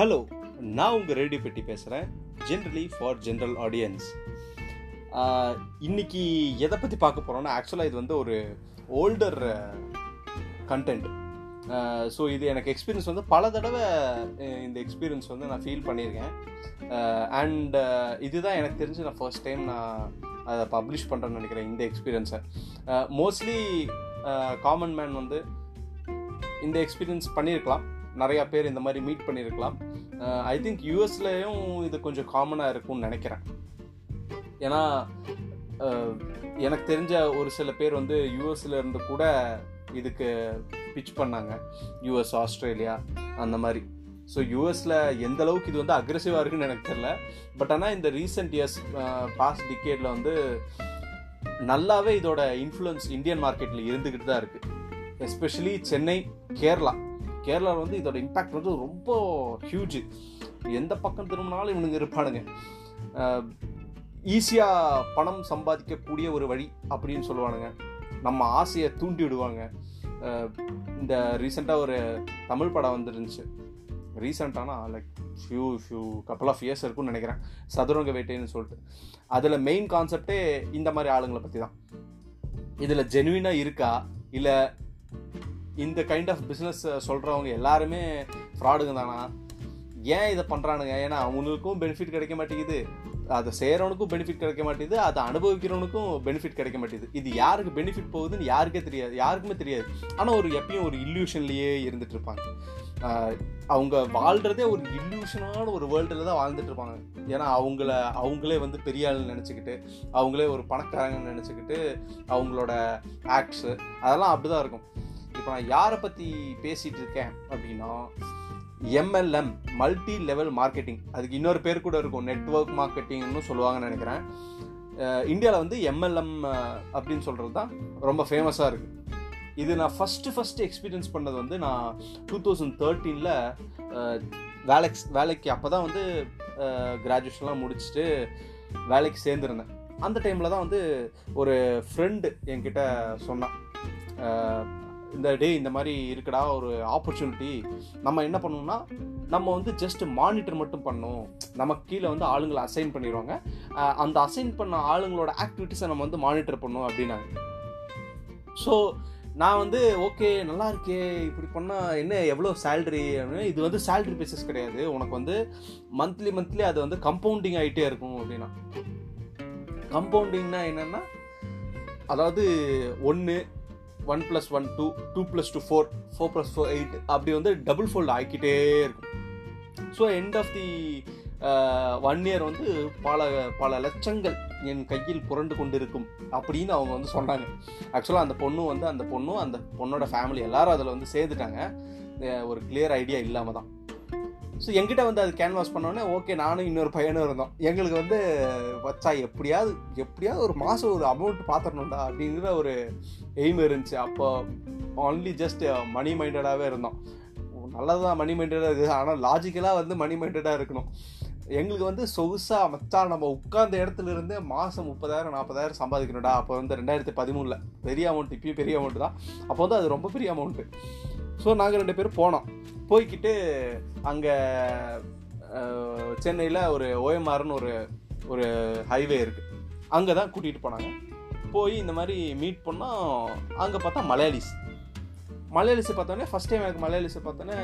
Hello நான் உங்கள் radio பெட்டி பேசுகிறேன் ஜென்ரலி ஃபார் ஜென்ரல் ஆடியன்ஸ் இன்னைக்கு எதை பற்றி பார்க்க போகிறோன்னா ஆக்சுவலாக இது வந்து ஒரு ஓல்டர் கண்டென்ட் ஸோ இது எனக்கு எக்ஸ்பீரியன்ஸ் வந்து பல தடவை இந்த எக்ஸ்பீரியன்ஸ் வந்து நான் ஃபீல் பண்ணியிருக்கேன். அண்ட் இதுதான் எனக்கு தெரிஞ்சு நான் ஃபர்ஸ்ட் டைம் நான் அதை பப்ளிஷ் பண்ணுறேன்னு நினைக்கிறேன் இந்த எக்ஸ்பீரியன்ஸை மோஸ்ட்லி காமன் மேன் வந்து இந்த எக்ஸ்பீரியன்ஸ் பண்ணியிருக்கலாம். நிறையா பேர் இந்த மாதிரி மீட் பண்ணியிருக்கலாம். ஐ திங்க் யூஎஸ்லேயும் இது கொஞ்சம் காமனாக இருக்கும்னு நினைக்கிறேன். ஏன்னா uh, எனக்கு தெரிஞ்ச ஒரு சில பேர் வந்து யூஎஸ்ல இருந்து கூட இதுக்கு பிச் பண்ணாங்க. யூஎஸ் ஆஸ்திரேலியா அந்த மாதிரி. ஸோ யூஎஸில் எந்த அளவுக்கு இது வந்து அக்ரெசிவாக இருக்குன்னு எனக்கு தெரில பட் ஆனால் இந்த ரீசெண்ட் இயர்ஸ் பாஸ்ட் டிக்கேடில் வந்து நல்லாவே இதோட இன்ஃப்ளூயன்ஸ் இந்தியன் மார்க்கெட்டில் இருந்துக்கிட்டு தான் இருக்குது எஸ்பெஷலி சென்னை கேரளா. கேரளாவில் வந்து இதோட இம்பேக்ட் வந்து ரொம்ப ஹியூஜ் எந்த பக்கம் திரும்பினாலும் இவனுங்க இருப்பானுங்க. ஈஸியாக பணம் சம்பாதிக்கக்கூடிய ஒரு வழி அப்படின்னு சொல்லுவானுங்க. நம்ம ஆசையை தூண்டி விடுவாங்க. இந்த ரீசெண்டாக ஒரு தமிழ் படம் வந்துருந்துச்சு. ரீசெண்டானா like few few couple of years இருக்கும்னு நினைக்கிறேன். சதுரங்க வேட்டைன்னு சொல்லிட்டு. அதில் மெயின் கான்செப்டே இந்த மாதிரி ஆளுங்களை பற்றி தான் இதில் ஜெனுவினாக இருக்கா? இல்லை இந்த கைண்ட் ஆஃப் பிஸ்னஸ் சொல்கிறவங்க எல்லாருமே ஃப்ராடுங்க தானா? ஏன் இதை பண்ணுறானுங்க ஏன்னா அவங்களுக்கும் பெனிஃபிட் கிடைக்க மாட்டேங்குது. அதை செய்கிறவனுக்கும் பெனிஃபிட் கிடைக்க மாட்டேங்குது. அதை அனுபவிக்கிறவனுக்கும் பெனிஃபிட் கிடைக்க மாட்டேங்குது. இது யாருக்கு பெனிஃபிட் போகுதுன்னு யாருக்கே தெரியாது. யாருக்குமே தெரியாது. ஆனால் ஒரு எப்பயும் ஒரு இல்யூஷன்லேயே இருந்துட்டு இருப்பாங்க. அவங்க வாழ்கிறதே ஒரு இல்யூஷனான ஒரு வேர்ல்டில் தான் வாழ்ந்துட்டு இருப்பாங்க. ஏன்னா அவங்கள அவங்களே வந்து பெரிய ஆள் நினச்சிக்கிட்டு அவங்களே ஒரு பணக்காரங்கன்னு நினச்சிக்கிட்டு அவங்களோட ஆக்ட்ஸு அதெல்லாம் அப்படி தான் இருக்கும். இப்போ நான் யாரை பற்றி பேசிகிட்டு இருக்கேன் அப்படின்னா எம்எல்எம் மல்டி லெவல் மார்க்கெட்டிங் அதுக்கு இன்னொரு பேர் கூட இருக்கும் நெட்வொர்க் மார்க்கெட்டிங்னு சொல்லுவாங்கன்னு நினைக்கிறேன். இந்தியாவில் வந்து எம்எல்எம் அப்படின்னு சொல்கிறது தான் ரொம்ப ஃபேமஸாக இருக்குது இது நான் ஃபஸ்ட்டு ஃபஸ்ட்டு எக்ஸ்பீரியன்ஸ் பண்ணது வந்து நான் டூ தௌசண்ட் தேர்ட்டீனில் வேலைக்கு வேலைக்கு அப்போ தான் வந்து கிராஜுவேஷன்லாம் முடிச்சுட்டு வேலைக்கு சேர்ந்துருந்தேன். அந்த டைமில் தான் வந்து ஒரு ஃப்ரெண்டு என்கிட்ட சொன்னான். இந்த டே இந்த மாதிரி இருக்குடா ஒரு ஆப்பர்ச்சுனிட்டி நம்ம என்ன பண்ணணும்னா நம்ம வந்து ஜஸ்ட் மானிட்டர் மட்டும் பண்ணணும். நமக்கு கீழே வந்து ஆளுங்களை அசைன் பண்ணிடுவாங்க. அந்த அசைன் பண்ண ஆளுங்களோட ஆக்டிவிட்டிஸை நம்ம வந்து மானிட்டர் பண்ணணும் அப்படின்னாங்க. ஸோ நான் வந்து ஓகே நல்லா இருக்கே. இப்படி பண்ணால் என்ன எவ்வளோ சேல்ரி இது வந்து சேல்ரி பேசிஸ் கிடையாது. உனக்கு வந்து மந்த்லி மந்த்லி அது வந்து கம்பவுண்டிங் ஆகிட்டே இருக்கும் அப்படின்னா. கம்பவுண்டிங்னா என்னென்னா அதாவது ஒன்று one plus one two two plus two four four plus four eight அப்படி வந்து டபுள் ஃபோல்ட் ஆக்கிட்டே இருக்கும். So end of the one year வந்து பல பல லட்சங்கள் என் கையில் புரண்டு கொண்டிருக்கும் அப்படின்னு அவங்க வந்து சொன்னாங்க. ஆக்சுவலாக அந்த பொண்ணும் வந்து அந்த பொண்ணும் அந்த பொண்ணோட ஃபேமிலி எல்லாரும் அதில் வந்து சேர்ந்துட்டாங்க. ஒரு கிளியர் ஐடியா இல்லாமல் தான். ஸோ எங்கிட்ட வந்து அது கேன்வாஸ் பண்ணோன்னே ஓகே நானும் இன்னொரு பையனும் இருந்தோம். எங்களுக்கு வந்து வச்சா எப்படியாவது எப்படியாவது ஒரு மாதம் ஒரு அமௌண்ட் பார்த்துடணும்டா அப்படிங்கிற ஒரு எய்ம் இருந்துச்சு. அப்போ ஒன்லி ஜஸ்ட் மணி மைண்டடாகவே இருந்தோம். நல்லது தான் மணி மைண்டடாக இருக்குது ஆனால் லாஜிக்கலாக வந்து மணி மைண்டடாக இருக்கணும். எங்களுக்கு வந்து சொகுசாக மச்சான் நம்ம உட்கார்ந்த இடத்துல இருந்து மாதம் முப்பதாயிரம் நாற்பதாயிரம் சம்பாதிக்கணும்டா. அப்போ வந்து ரெண்டாயிரத்தி பதிமூணில். பெரிய அமௌண்ட் இப்பயும் பெரிய அமௌண்ட் தான். அப்போ வந்து அது ரொம்ப பெரிய அமௌண்ட்டு ஸோ நாங்கள் ரெண்டு பேரும் போனோம். போய்க்கிட்டு அங்கே சென்னையில் ஒரு ஓஎம்ஆர்னு ஒரு ஒரு ஹைவே இருக்குது அங்கே தான் கூட்டிகிட்டு போனாங்க. போய் இந்த மாதிரி மீட் பண்ணோம். அங்கே பார்த்தா மலையாளிஸ். மலையாளிஸை பார்த்தோன்னே ஃபஸ்ட் டைம் எனக்கு மலையாளிஸை பார்த்தோன்னே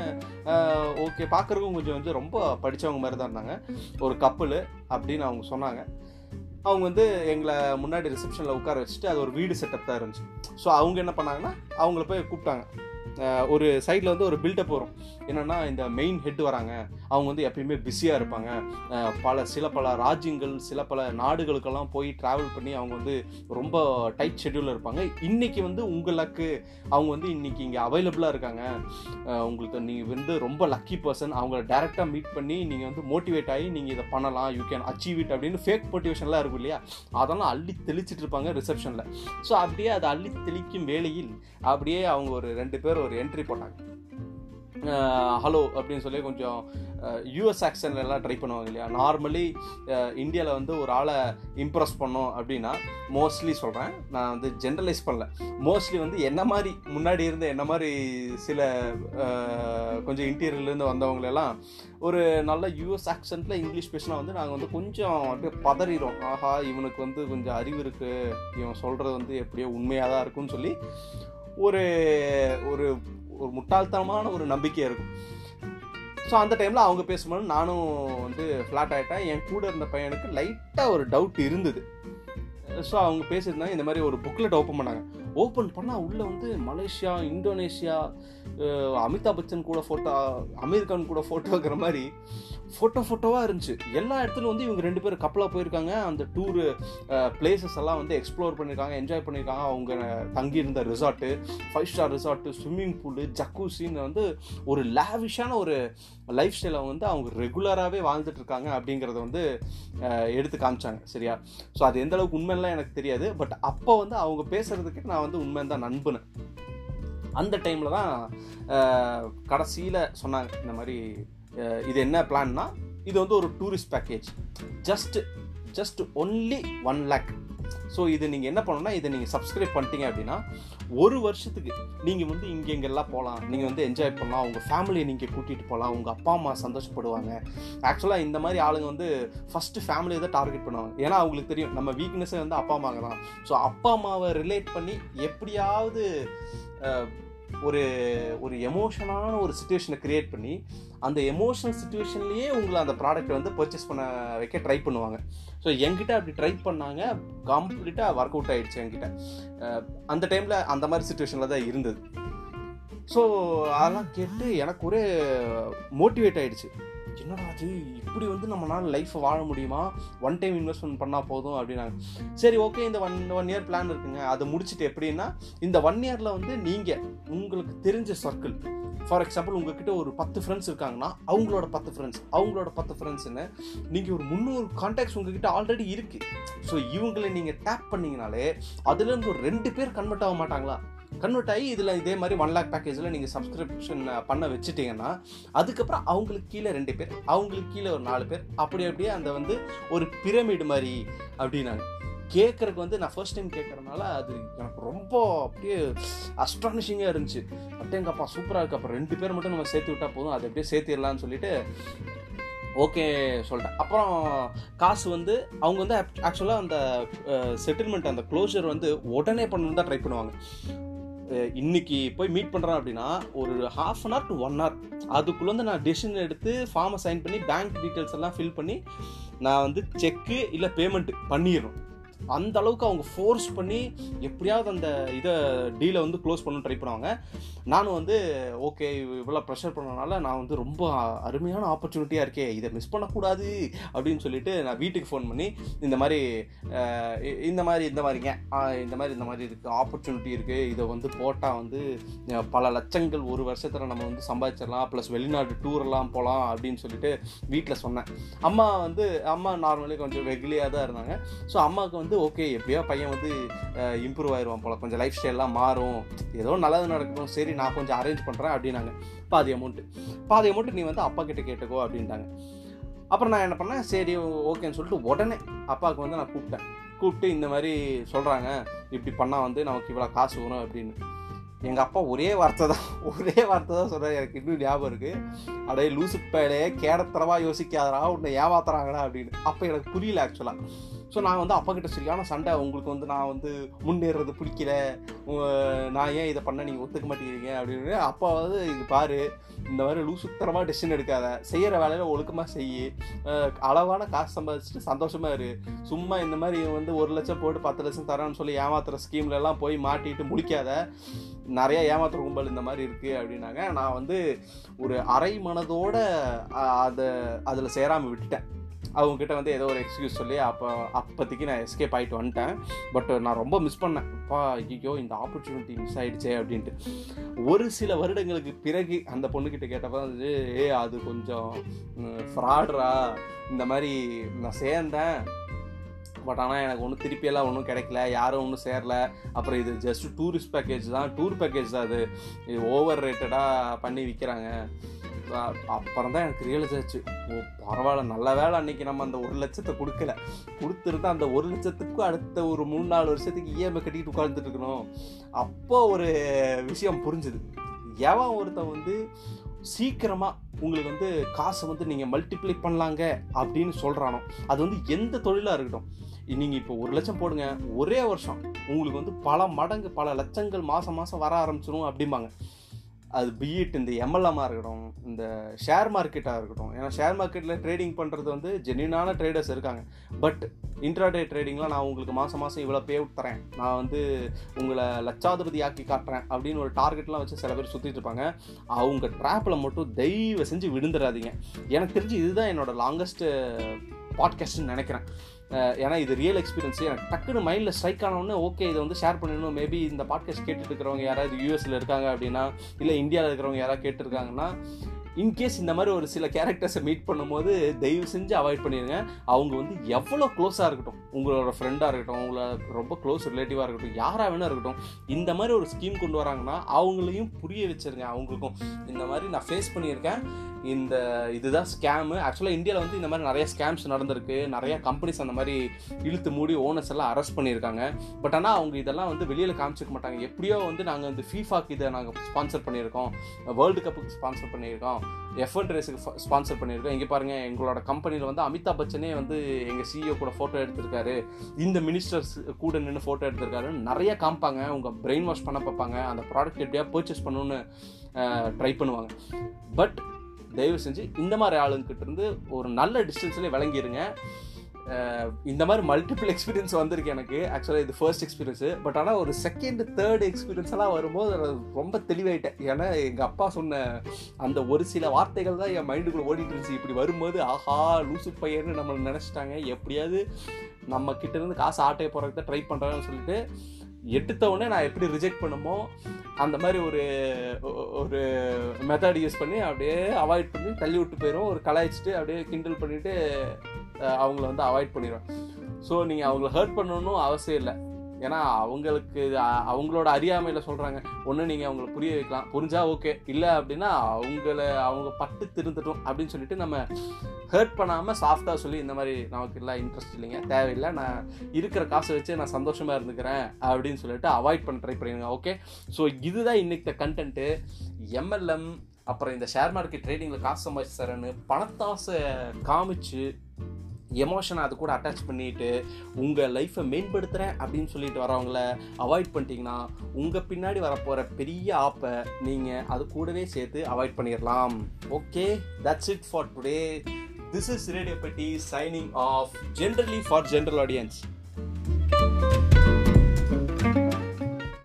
ஓகே பார்க்குறதுக்கும் கொஞ்சம் வந்து ரொம்ப படித்தவங்க மாதிரி தான் இருந்தாங்க. ஒரு கப்பல் அப்படின்னு அவங்க சொன்னாங்க. அவங்க வந்து எங்களை முன்னாடி ரிசப்ஷனில் உட்கார வச்சுட்டு அது ஒரு வீடு செட்டப் தான் இருந்துச்சு. ஸோ அவங்க என்ன பண்ணாங்கன்னா அவங்கள போய் கூப்பிட்டாங்க. ஒரு சைடில் வந்து ஒரு பில்டப் வரும். என்னென்னா இந்த மெயின் ஹெட் வராங்க. அவங்க வந்து எப்பயுமே பிஸியாக இருப்பாங்க. பல சில பல ராஜ்யங்கள் சில பல நாடுகளுக்கெல்லாம் போய் ட்ராவல் பண்ணி அவங்க வந்து ரொம்ப டைட் ஷெட்யூலில் இருப்பாங்க. இன்றைக்கி வந்து உங்களுக்கு அவங்க வந்து இன்னைக்கு இங்கே அவைலபிளாக இருக்காங்க. உங்களுக்கு நீங்கள் வந்து ரொம்ப லக்கி பர்சன் அவங்கள டேரெக்டாக மீட் பண்ணி நீங்கள் வந்து மோட்டிவேட் ஆகி நீங்கள் இதை பண்ணலாம் யூ கேன் அச்சீவ் இட் அப்படின்னு ஃபேக் மோட்டிவேஷன்லாம் இருக்கும் இல்லையா? அதெல்லாம் அள்ளி தெளிச்சிட்டு இருப்பாங்க ரிசப்ஷனில் ஸோ அப்படியே அதை அள்ளி தெளிக்கும் வேளையில் அப்படியே அவங்க ஒரு ரெண்டு பேர் ஒரு என்ட்ரி போட்டாங்க. ஹலோ அப்படின்னு சொல்லி கொஞ்சம் யூஎஸ் ஆக்சன்ல எல்லாம் ட்ரை பண்ணுவாங்க இல்லையா? நார்மலி இந்தியாவில் வந்து ஒரு ஆளை இம்ப்ரெஸ் பண்ணோம் அப்படின்னா மோஸ்ட்லி சொல்கிறேன் நான் வந்து ஜென்ரலைஸ் பண்ணல. மோஸ்ட்லி வந்து என்ன மாதிரி முன்னாடி இருந்த என்ன மாதிரி சில கொஞ்சம் இன்டீரியர்லேருந்து வந்தவங்களெல்லாம் ஒரு நல்ல யூஎஸ் ஆக்சன்ட்டில் இங்கிலீஷ் பேசினா வந்து நாங்கள் வந்து கொஞ்சம் அப்படியே பதறிடும் ஆஹா இவனுக்கு வந்து கொஞ்சம் அறிவு இருக்குது இவன் சொல்கிறது வந்து எப்படியோ உண்மையாக தான் இருக்கும்னு சொல்லி ஒரு ஒரு ஒரு முட்டாள்தனமான ஒரு நம்பிக்கை இருக்கும். ஸோ அந்த டைமில் அவங்க பேசும்போது நானும் வந்து ஃப்ளாட் ஆகிட்டேன் என் கூட இருந்த பையனுக்கு லைட்டாக ஒரு டவுட் இருந்தது. ஸோ அவங்க பேசியிருந்தாங்க இந்த மாதிரி ஒரு புக்லெட் ஓப்பன் பண்ணாங்க. ஓப்பன் பண்ணால் உள்ளே வந்து மலேசியா இந்தோனேஷியா அமிதாப் பச்சன் கூட ஃபோட்டோ அமீர் கான் கூட ஃபோட்டோ இருக்கிற மாதிரி ஃபோட்டோ ஃபோட்டோவாக இருந்துச்சு. எல்லா இடத்துலையும் வந்து இவங்க ரெண்டு பேரும் கப்பலாக போயிருக்காங்க. அந்த டூரு பிளேசஸ் எல்லாம் வந்து எக்ஸ்ப்ளோர் பண்ணியிருக்காங்க என்ஜாய் பண்ணியிருக்காங்க அவங்க தங்கியிருந்த resort five star resort swimming pool ஜக்கூசின்னு வந்து ஒரு லேவிஷான ஒரு லைஃப் ஸ்டைலை வந்து அவங்க ரெகுலராகவே வாழ்ந்துட்டு இருக்காங்க அப்படிங்கிறத வந்து எடுத்து காமிச்சாங்க. சரியா? ஸோ அது எந்த அளவுக்கு உண்மைலாம் எனக்கு தெரியாது. பட் அப்போ வந்து அவங்க பேசுகிறதுக்கு நான் வந்து உண்மைன்னு தான் நண்பனேன் அந்த டைமில் தான் கடைசியில் சொன்னாங்க. இந்த மாதிரி இது என்ன பிளான்னா இது வந்து ஒரு tourist package just just only one lakh so இது நீங்கள் என்ன பண்ணணும்னா இதை நீங்கள் சப்ஸ்கிரைப் பண்ணிட்டீங்க அப்படின்னா ஒரு வருஷத்துக்கு நீங்கள் வந்து இங்கே இங்கெல்லாம் போகலாம் நீங்கள் வந்து என்ஜாய் பண்ணலாம். உங்கள் ஃபேமிலியை நீங்கள் கூட்டிகிட்டு போகலாம் உங்கள் அப்பா அம்மா சந்தோஷப்படுவாங்க. ஆக்சுவலாக இந்த மாதிரி ஆளுங்க வந்து ஃபஸ்ட்டு ஃபேமிலியை தான் டார்கெட் பண்ணுவாங்க. ஏன்னா அவங்களுக்கு தெரியும் நம்ம வீக்னஸே வந்து அப்பா அம்மாங்க தான். ஸோ அப்பா அம்மாவை ரிலேட் பண்ணி எப்படியாவது ஒரு ஒரு எமோஷனான ஒரு சுச்சுவேஷனை க்ரியேட் பண்ணி அந்த எமோஷனல் சுச்சுவேஷன்லேயே உங்களை அந்த ப்ராடக்ட்டை வந்து பர்ச்சேஸ் பண்ண வைக்க ட்ரை பண்ணுவாங்க. ஸோ எங்கிட்ட அப்படி ட்ரை பண்ணாங்க கம்ப்ளீட்டாக ஒர்க் அவுட் ஆகிடுச்சு என்கிட்ட. அந்த டைமில் அந்த மாதிரி சுச்சுவேஷனில் தான் இருந்தது. ஸோ அதெல்லாம் கேட்டு எனக்கு ஒரு மோட்டிவேட் ஆகிடுச்சு என்னடா அது இப்படி வந்து நம்மளால லைஃப்பை வாழ முடியுமா? ஒன் டைம் இன்வெஸ்ட்மெண்ட் பண்ணால் போதும் அப்படின்னாங்க. சரி ஓகே இந்த ஒன் ஒன் இயர் பிளான் இருக்குங்க. அதை முடிச்சுட்டு எப்படின்னா இந்த ஒன் இயரில் வந்து நீங்கள் உங்களுக்கு தெரிஞ்ச சர்க்கிள் ஃபார் எக்ஸாம்பிள் உங்ககிட்ட ஒரு பத்து ஃப்ரெண்ட்ஸ் இருக்காங்கன்னா அவங்களோட பத்து ஃப்ரெண்ட்ஸ் அவங்களோட பத்து ஃப்ரெண்ட்ஸ்னு நீங்கள் ஒரு முந்நூறு கான்டாக்ட்ஸ் உங்ககிட்ட ஆல்ரெடி இருக்குது ஸோ இவங்களை நீங்கள் டேப் பண்ணிங்கனாலே அதுலேருந்து ஒரு ரெண்டு பேர் கன்வெர்ட் ஆக மாட்டாங்களா? கன்வெர்ட் ஆகி இதில் இதே மாதிரி ஒன் லேக் பேக்கேஜில் நீங்கள் சப்ஸ்கிரிப்ஷன் பண்ண வச்சுட்டீங்கன்னா அதுக்கப்புறம் அவங்களுக்கு கீழே ரெண்டு பேர் அவங்களுக்கு கீழே ஒரு நாலு பேர் அப்படி அப்படியே அந்த வந்து ஒரு பிரமிடு மாதிரி அப்படின்னாங்க. கேட்குறக்கு வந்து நான் ஃபர்ஸ்ட் டைம் கேட்குறதுனால அது எனக்கு ரொம்ப அப்படியே அஸ்ட்ரானிஷிங்காக இருந்துச்சு. அட்டேங்கப்பா சூப்பராக இருக்குது அப்புறம் ரெண்டு பேர் மட்டும் நம்ம சேர்த்து விட்டால் போதும். அதை அப்படியே சேர்த்திடலாம்னு சொல்லிட்டு ஓகே சொல்லிட்டேன். அப்புறம் காசு வந்து அவங்க வந்து ஆக்சுவலாக அந்த செட்டில்மெண்ட் அந்த க்ளோஷர் வந்து உடனே பண்ணணும் தான் ட்ரை பண்ணுவாங்க. இன்னைக்கு போய் மீட் பண்ணுறேன் அப்படின்னா ஒரு half an hour to one hour அதுக்குள்ளே வந்து நான் டெசிஷன் எடுத்து ஃபார்மை சைன் பண்ணி பேங்க் டீட்டெயில்ஸ் எல்லாம் ஃபில் பண்ணி நான் வந்து செக்கு இல்லை பேமெண்ட் பண்ணிடணும். அந்த அளவுக்கு அவங்க ஃபோர்ஸ் பண்ணி எப்படியாவது அந்த இதை டீலை வந்து க்ளோஸ் பண்ண ட்ரை பண்ணுவாங்க. நானும் வந்து ஓகே இவ்வளோ ப்ரெஷர் பண்ணனால நான் வந்து ரொம்ப அருமையான ஆப்பர்ச்சுனிட்டியாக இருக்கே இதை மிஸ் பண்ணக்கூடாது அப்படின்னு சொல்லிட்டு நான் வீட்டுக்கு ஃபோன் பண்ணி இந்த மாதிரி இந்த மாதிரி இந்த மாதிரிங்க இந்த மாதிரி இந்த மாதிரி இருக்குது ஆப்பர்ச்சுனிட்டி இருக்குது இதை வந்து போட்டால் வந்து பல லட்சங்கள் ஒரு வருஷத்தில் நம்ம வந்து சம்பாதிச்சிடலாம் ப்ளஸ் வெளிநாடு டூரெல்லாம் போகலாம் அப்படின்னு சொல்லிட்டு வீட்டில் சொன்னேன். அம்மா வந்து அம்மா நார்மலி கொஞ்சம் வெகுலியாக தான் இருந்தாங்க. ஸோ அம்மாவுக்கு வந்து வந்து ஓகே எப்படியோ பையன் வந்து இம்ப்ரூவ் ஆயிடுவான் போல. கொஞ்சம் லைஃப் ஸ்டைல்லாம் மாறும். ஏதோ நல்லது நடக்கும் சரி நான் கொஞ்சம் அரேஞ்ச் பண்ணுறேன் அப்படின்னாங்க. பாதி அமௌண்ட்டு பாதி அமௌண்ட்டு நீ வந்து அப்பா கிட்ட கேட்டுக்கோ அப்படின்ட்டாங்க. அப்புறம் நான் என்ன பண்ணேன்? சரி ஓகேன்னு சொல்லிட்டு உடனே அப்பாவுக்கு வந்து நான் கூப்பிட்டேன். கூப்பிட்டு இந்த மாதிரி சொல்கிறாங்க இப்படி பண்ணால் வந்து நமக்கு இவ்வளோ காசு வரும் அப்படின்னு. எங்கள் அப்பா ஒரே வார்த்தை தான். ஒரே வார்த்தை தான் சொல்கிறார் எனக்கு இன்னும் ஞாபகம் இருக்குது அப்படியே லூசு பேலையே கேடத்தரவா யோசிக்காதரா உன்னை ஏமாத்துறாங்கடா அப்படின்னு. அப்போ எனக்கு புரியல ஆக்சுவலாக ஸோ நான் வந்து அப்பா கிட்ட சரியான சண்டை உங்களுக்கு வந்து நான் வந்து முன்னேறது பிடிக்கல. நான் ஏன் இதை பண்ண? நீங்கள் ஒத்துக்க மாட்டேங்கிறீங்க. அப்படின்னு. அப்பா வந்து இது பாரு இந்த மாதிரி லூசுத்தரமாக டெசிஷன் எடுக்காத. செய்கிற வேலையில் ஒழுக்கமாக செய் அளவான காசு சம்பாதிச்சுட்டு சந்தோஷமாக இரு. சும்மா இந்த மாதிரி வந்து ஒரு லட்சம் போட்டு பத்து லட்சம் தரேன்னு சொல்லி ஏமாத்துற ஸ்கீம்லலாம் போய் மாட்டிட்டு முடிக்காத. நிறையா ஏமாத்துற கும்பல் இந்த மாதிரி இருக்குது அப்படின்னாங்க. நான் வந்து ஒரு அரை மனதோட அதை அதில் சேராமல் விட்டுட்டேன். அவங்கக்கிட்ட வந்து ஏதோ ஒரு எக்ஸ்கியூஸ் சொல்லி அப்போ அப்போதைக்கு நான் எஸ்கேப் ஆகிட்டு வந்துட்டேன். பட் நான் ரொம்ப மிஸ் பண்ணேன். அப்பா ஐயோ இந்த ஆப்பர்ச்சுனிட்டி மிஸ் ஆகிடுச்சே அப்படின்ட்டு. ஒரு சில வருடங்களுக்கு பிறகு அந்த பொண்ணுக்கிட்ட கேட்டப்ப வந்து ஏ அது கொஞ்சம் ஃப்ராட்ரா இந்த மாதிரி நான் சேர்ந்தேன். பட் ஆனால் எனக்கு ஒன்றும் திருப்பியெல்லாம் ஒன்றும் கிடைக்கல. யாரும் ஒன்றும் சேரல. அப்புறம் இது ஜஸ்ட் டூரிஸ்ட் பேக்கேஜ் தான். டூர் பேக்கேஜ் தான் அது. இது ஓவர் ரேட்டடாக பண்ணி விற்கிறாங்க அப்புறம் தான் எனக்கு ரியலைஸ் ஆச்சு. ஓ பரவாயில்ல நல்ல வேலை அன்னைக்கு நம்ம அந்த ஒரு லட்சத்தை கொடுக்கல. கொடுத்துருந்தா அந்த ஒரு லட்சத்துக்கும் அடுத்த ஒரு மூணு நாலு வருஷத்துக்கு இஎம்ஐ கட்டிட்டு உட்காந்துட்டு இருக்கணும். அப்போ ஒரு விஷயம் புரிஞ்சுது. எவன் ஒருத்தன் வந்து சீக்கிரமாக உங்களுக்கு வந்து காசை வந்து நீங்கள் மல்டிப்ளை பண்ணலாங்க அப்படின்னு சொல்கிறானோ அது வந்து எந்த தொழிலாக இருக்கட்டும். நீங்கள் இப்போ ஒரு லட்சம் போடுங்க ஒரே வருஷம் உங்களுக்கு வந்து பல மடங்கு பல லட்சங்கள் மாதம் மாதம் வர ஆரம்பிச்சிடும் அப்படிம்பாங்க. அது பிஇட் இந்த எம்எல்எம்மாக இருக்கட்டும் இந்த ஷேர் மார்க்கெட்டாக இருக்கட்டும். ஏன்னா ஷேர் மார்க்கெட்டில் ட்ரேடிங் பண்ணுறது வந்து ஜென்யூனான ட்ரேடர்ஸ் இருக்காங்க. பட் இன்ட்ராடே ட்ரேடிங்லாம் நான் உங்களுக்கு மாதம் மாதம் இவ்வளோ பே அவுட் தரேன். நான் வந்து உங்களை லட்சாதிபதி ஆக்கி காட்டுறேன் அப்படின்னு ஒரு டார்கெட்லாம் வச்சு சில பேர் சுற்றிட்டு இருப்பாங்க. அவங்க ட்ராப்பில் மட்டும் தயவு செஞ்சு விழுந்துடாதீங்க எனக்கு தெரிஞ்சு இதுதான் என்னோடய லாங்கஸ்ட்டு பாட்காஸ்ட்னு நினைக்கிறேன். ஏன்னா இது ரியல் எக்ஸ்பீரியன்ஸ் எனக்கு டக்குன்னு மைண்டில் ஸ்ட்ரைக் ஆனவுடனே ஓகே இதை வந்து ஷேர் பண்ணணும் மேபி இந்த பாட்காஸ்ட் கேட்டுட்டு இருக்கிறவங்க யாராவது யூஎஸில் இருக்காங்க அப்படின்னா இல்லை இந்தியாவில் இருக்கிறவங்க யாராவது கேட்டிருக்காங்கன்னா இன்கேஸ் இந்த மாதிரி ஒரு சில கேரக்டர்ஸை மீட் பண்ணும்போது தயவு செஞ்சு அவாய்ட் பண்ணிடுங்க அவங்க வந்து எவ்வளோ க்ளோஸாக இருக்கட்டும். உங்களோட ஃப்ரெண்டாக இருக்கட்டும் உங்களை ரொம்ப க்ளோஸ் ரிலேட்டிவாக இருக்கட்டும் யாராக வேணா இருக்கட்டும் இந்த மாதிரி ஒரு ஸ்கீம் கொண்டு வராங்கன்னா அவங்களையும் புரிய வச்சிருங்க. அவங்களுக்கும் இந்த மாதிரி நான் ஃபேஸ் பண்ணியிருக்கேன். இந்த இதுதான் ஸ்கேமு ஆக்சுவலாக இந்தியாவில் வந்து இந்த மாதிரி நிறைய ஸ்கேம்ஸ் நடந்திருக்கு. நிறைய கம்பெனிஸ் அந்த மாதிரி இழுத்து மூடி ஓனர்ஸ் எல்லாம் அரெஸ்ட் பண்ணியிருக்காங்க. பட் ஆனால் அவங்க இதெல்லாம் வந்து வெளியில் காமிச்சிக்க மாட்டாங்க. எப்படியோ வந்து நாங்கள் வந்து ஃபீஃபாக்கு இதை நாங்கள் ஸ்பான்சர் பண்ணியிருக்கோம். வேர்ல்டு கப்புக்கு ஸ்பான்சர் பண்ணியிருக்கோம். எஃபர்ட் ரேஸுக்கு ஸ்பான்சர் பண்ணியிருக்கோம். இங்கே பாருங்கள் எங்களோட கம்பெனியில் வந்து அமிதாப் பச்சனே வந்து எங்கள் சிஇஓ கூட ஃபோட்டோ எடுத்திருக்காரு. இந்த மினிஸ்டர்ஸ் கூட நின்று ஃபோட்டோ எடுத்திருக்காரு. நிறைய காமிப்பாங்க. உங்கள் பிரெயின் வாஷ் பண்ண பார்ப்பாங்க. அந்த ப்ராடக்ட் எப்படியா பர்ச்சேஸ் பண்ணணும்னு ட்ரை பண்ணுவாங்க. பட் தயவு செஞ்சு இந்த மாதிரி ஆளுங்கிட்ட இருந்து ஒரு நல்ல டிஸ்டன்ஸ்லேயே விளங்கிடுங்க இந்த மாதிரி மல்டிபிள் எக்ஸ்பீரியன்ஸ் வந்திருக்கு எனக்கு. ஆக்சுவலாக இது ஃபர்ஸ்ட் எக்ஸ்பீரியன்ஸு பட் ஆனால் ஒரு செகண்ட் தேர்ட் எக்ஸ்பீரியன்ஸ் எல்லாம் வரும்போது ரொம்ப தெளிவாயிட்டேன். ஏன்னா எங்கள் அப்பா சொன்ன அந்த ஒரு சில வார்த்தைகள் தான் என் மைண்டுக்குள்ளே ஓடிட்டு இருந்துச்சு. இப்படி வரும்போது ஆஹா லூசு பையன்னு நம்மளை நினச்சிட்டாங்க. எப்படியாவது நம்ம கிட்டேருந்து காசு ஆட்டையை போகிறதுக்கு ட்ரை பண்ணுறாங்கன்னு சொல்லிட்டு எடுத்தவுடனே நான் எப்படி ரிஜெக்ட் பண்ணுமோ அந்த மாதிரி ஒரு ஒரு மெத்தட் யூஸ் பண்ணி அப்படியே அவாய்ட் பண்ணி தள்ளி விட்டு போயிடும் ஒரு கலாய்ச்சிட்டு அப்படியே கிண்டல் பண்ணிவிட்டு அவங்கள வந்து அவாய்ட் பண்ணிடுவேன் ஸோ நீங்கள் அவங்கள ஹர்ட் பண்ணணும் அவசியம் இல்லை. ஏன்னா அவங்களுக்கு அவங்களோட அறியாமையில் சொல்கிறாங்க ஒன்று நீங்கள் அவங்கள புரிய வைக்கலாம். புரிஞ்சால் ஓகே இல்லை அப்படின்னா அவங்கள அவங்க பட்டு திருந்துட்டோம் அப்படின்னு சொல்லிட்டு நம்ம ஹர்ட் பண்ணாமல் சாஃப்டாக சொல்லி இந்த மாதிரி நமக்கு எல்லாம் இன்ட்ரெஸ்ட் இல்லைங்க. தேவையில்லை. நான் இருக்கிற காசை வச்சு நான் சந்தோஷமாக இருந்துக்கிறேன் அப்படின்னு சொல்லிட்டு அவாய்ட் பண்ண ட்ரை பண்ணிடுங்க ஓகே ஸோ இதுதான் இன்னைக்கு கண்டென்ட்டு எம்எல்எம் அப்புறம் இந்த ஷேர் மார்க்கெட் ட்ரேடிங்கில் காசு சம்பாதிச்சு தரேன்னு பணத்தாசை காமிச்சு எமோஷனை அது கூட அட்டாச் பண்ணிட்டு உங்கள் லைஃப்பை மேம்படுத்துகிறேன் அப்படின்னு சொல்லிட்டு வரவங்கள அவாய்ட் பண்ணிட்டீங்கன்னா உங்கள் பின்னாடி வரப்போகிற பெரிய ஆப்பை நீங்கள் அது கூடவே சேர்த்து அவாய்ட் பண்ணிடலாம் okay that's it for today this is radio Petti signing off generally for general audience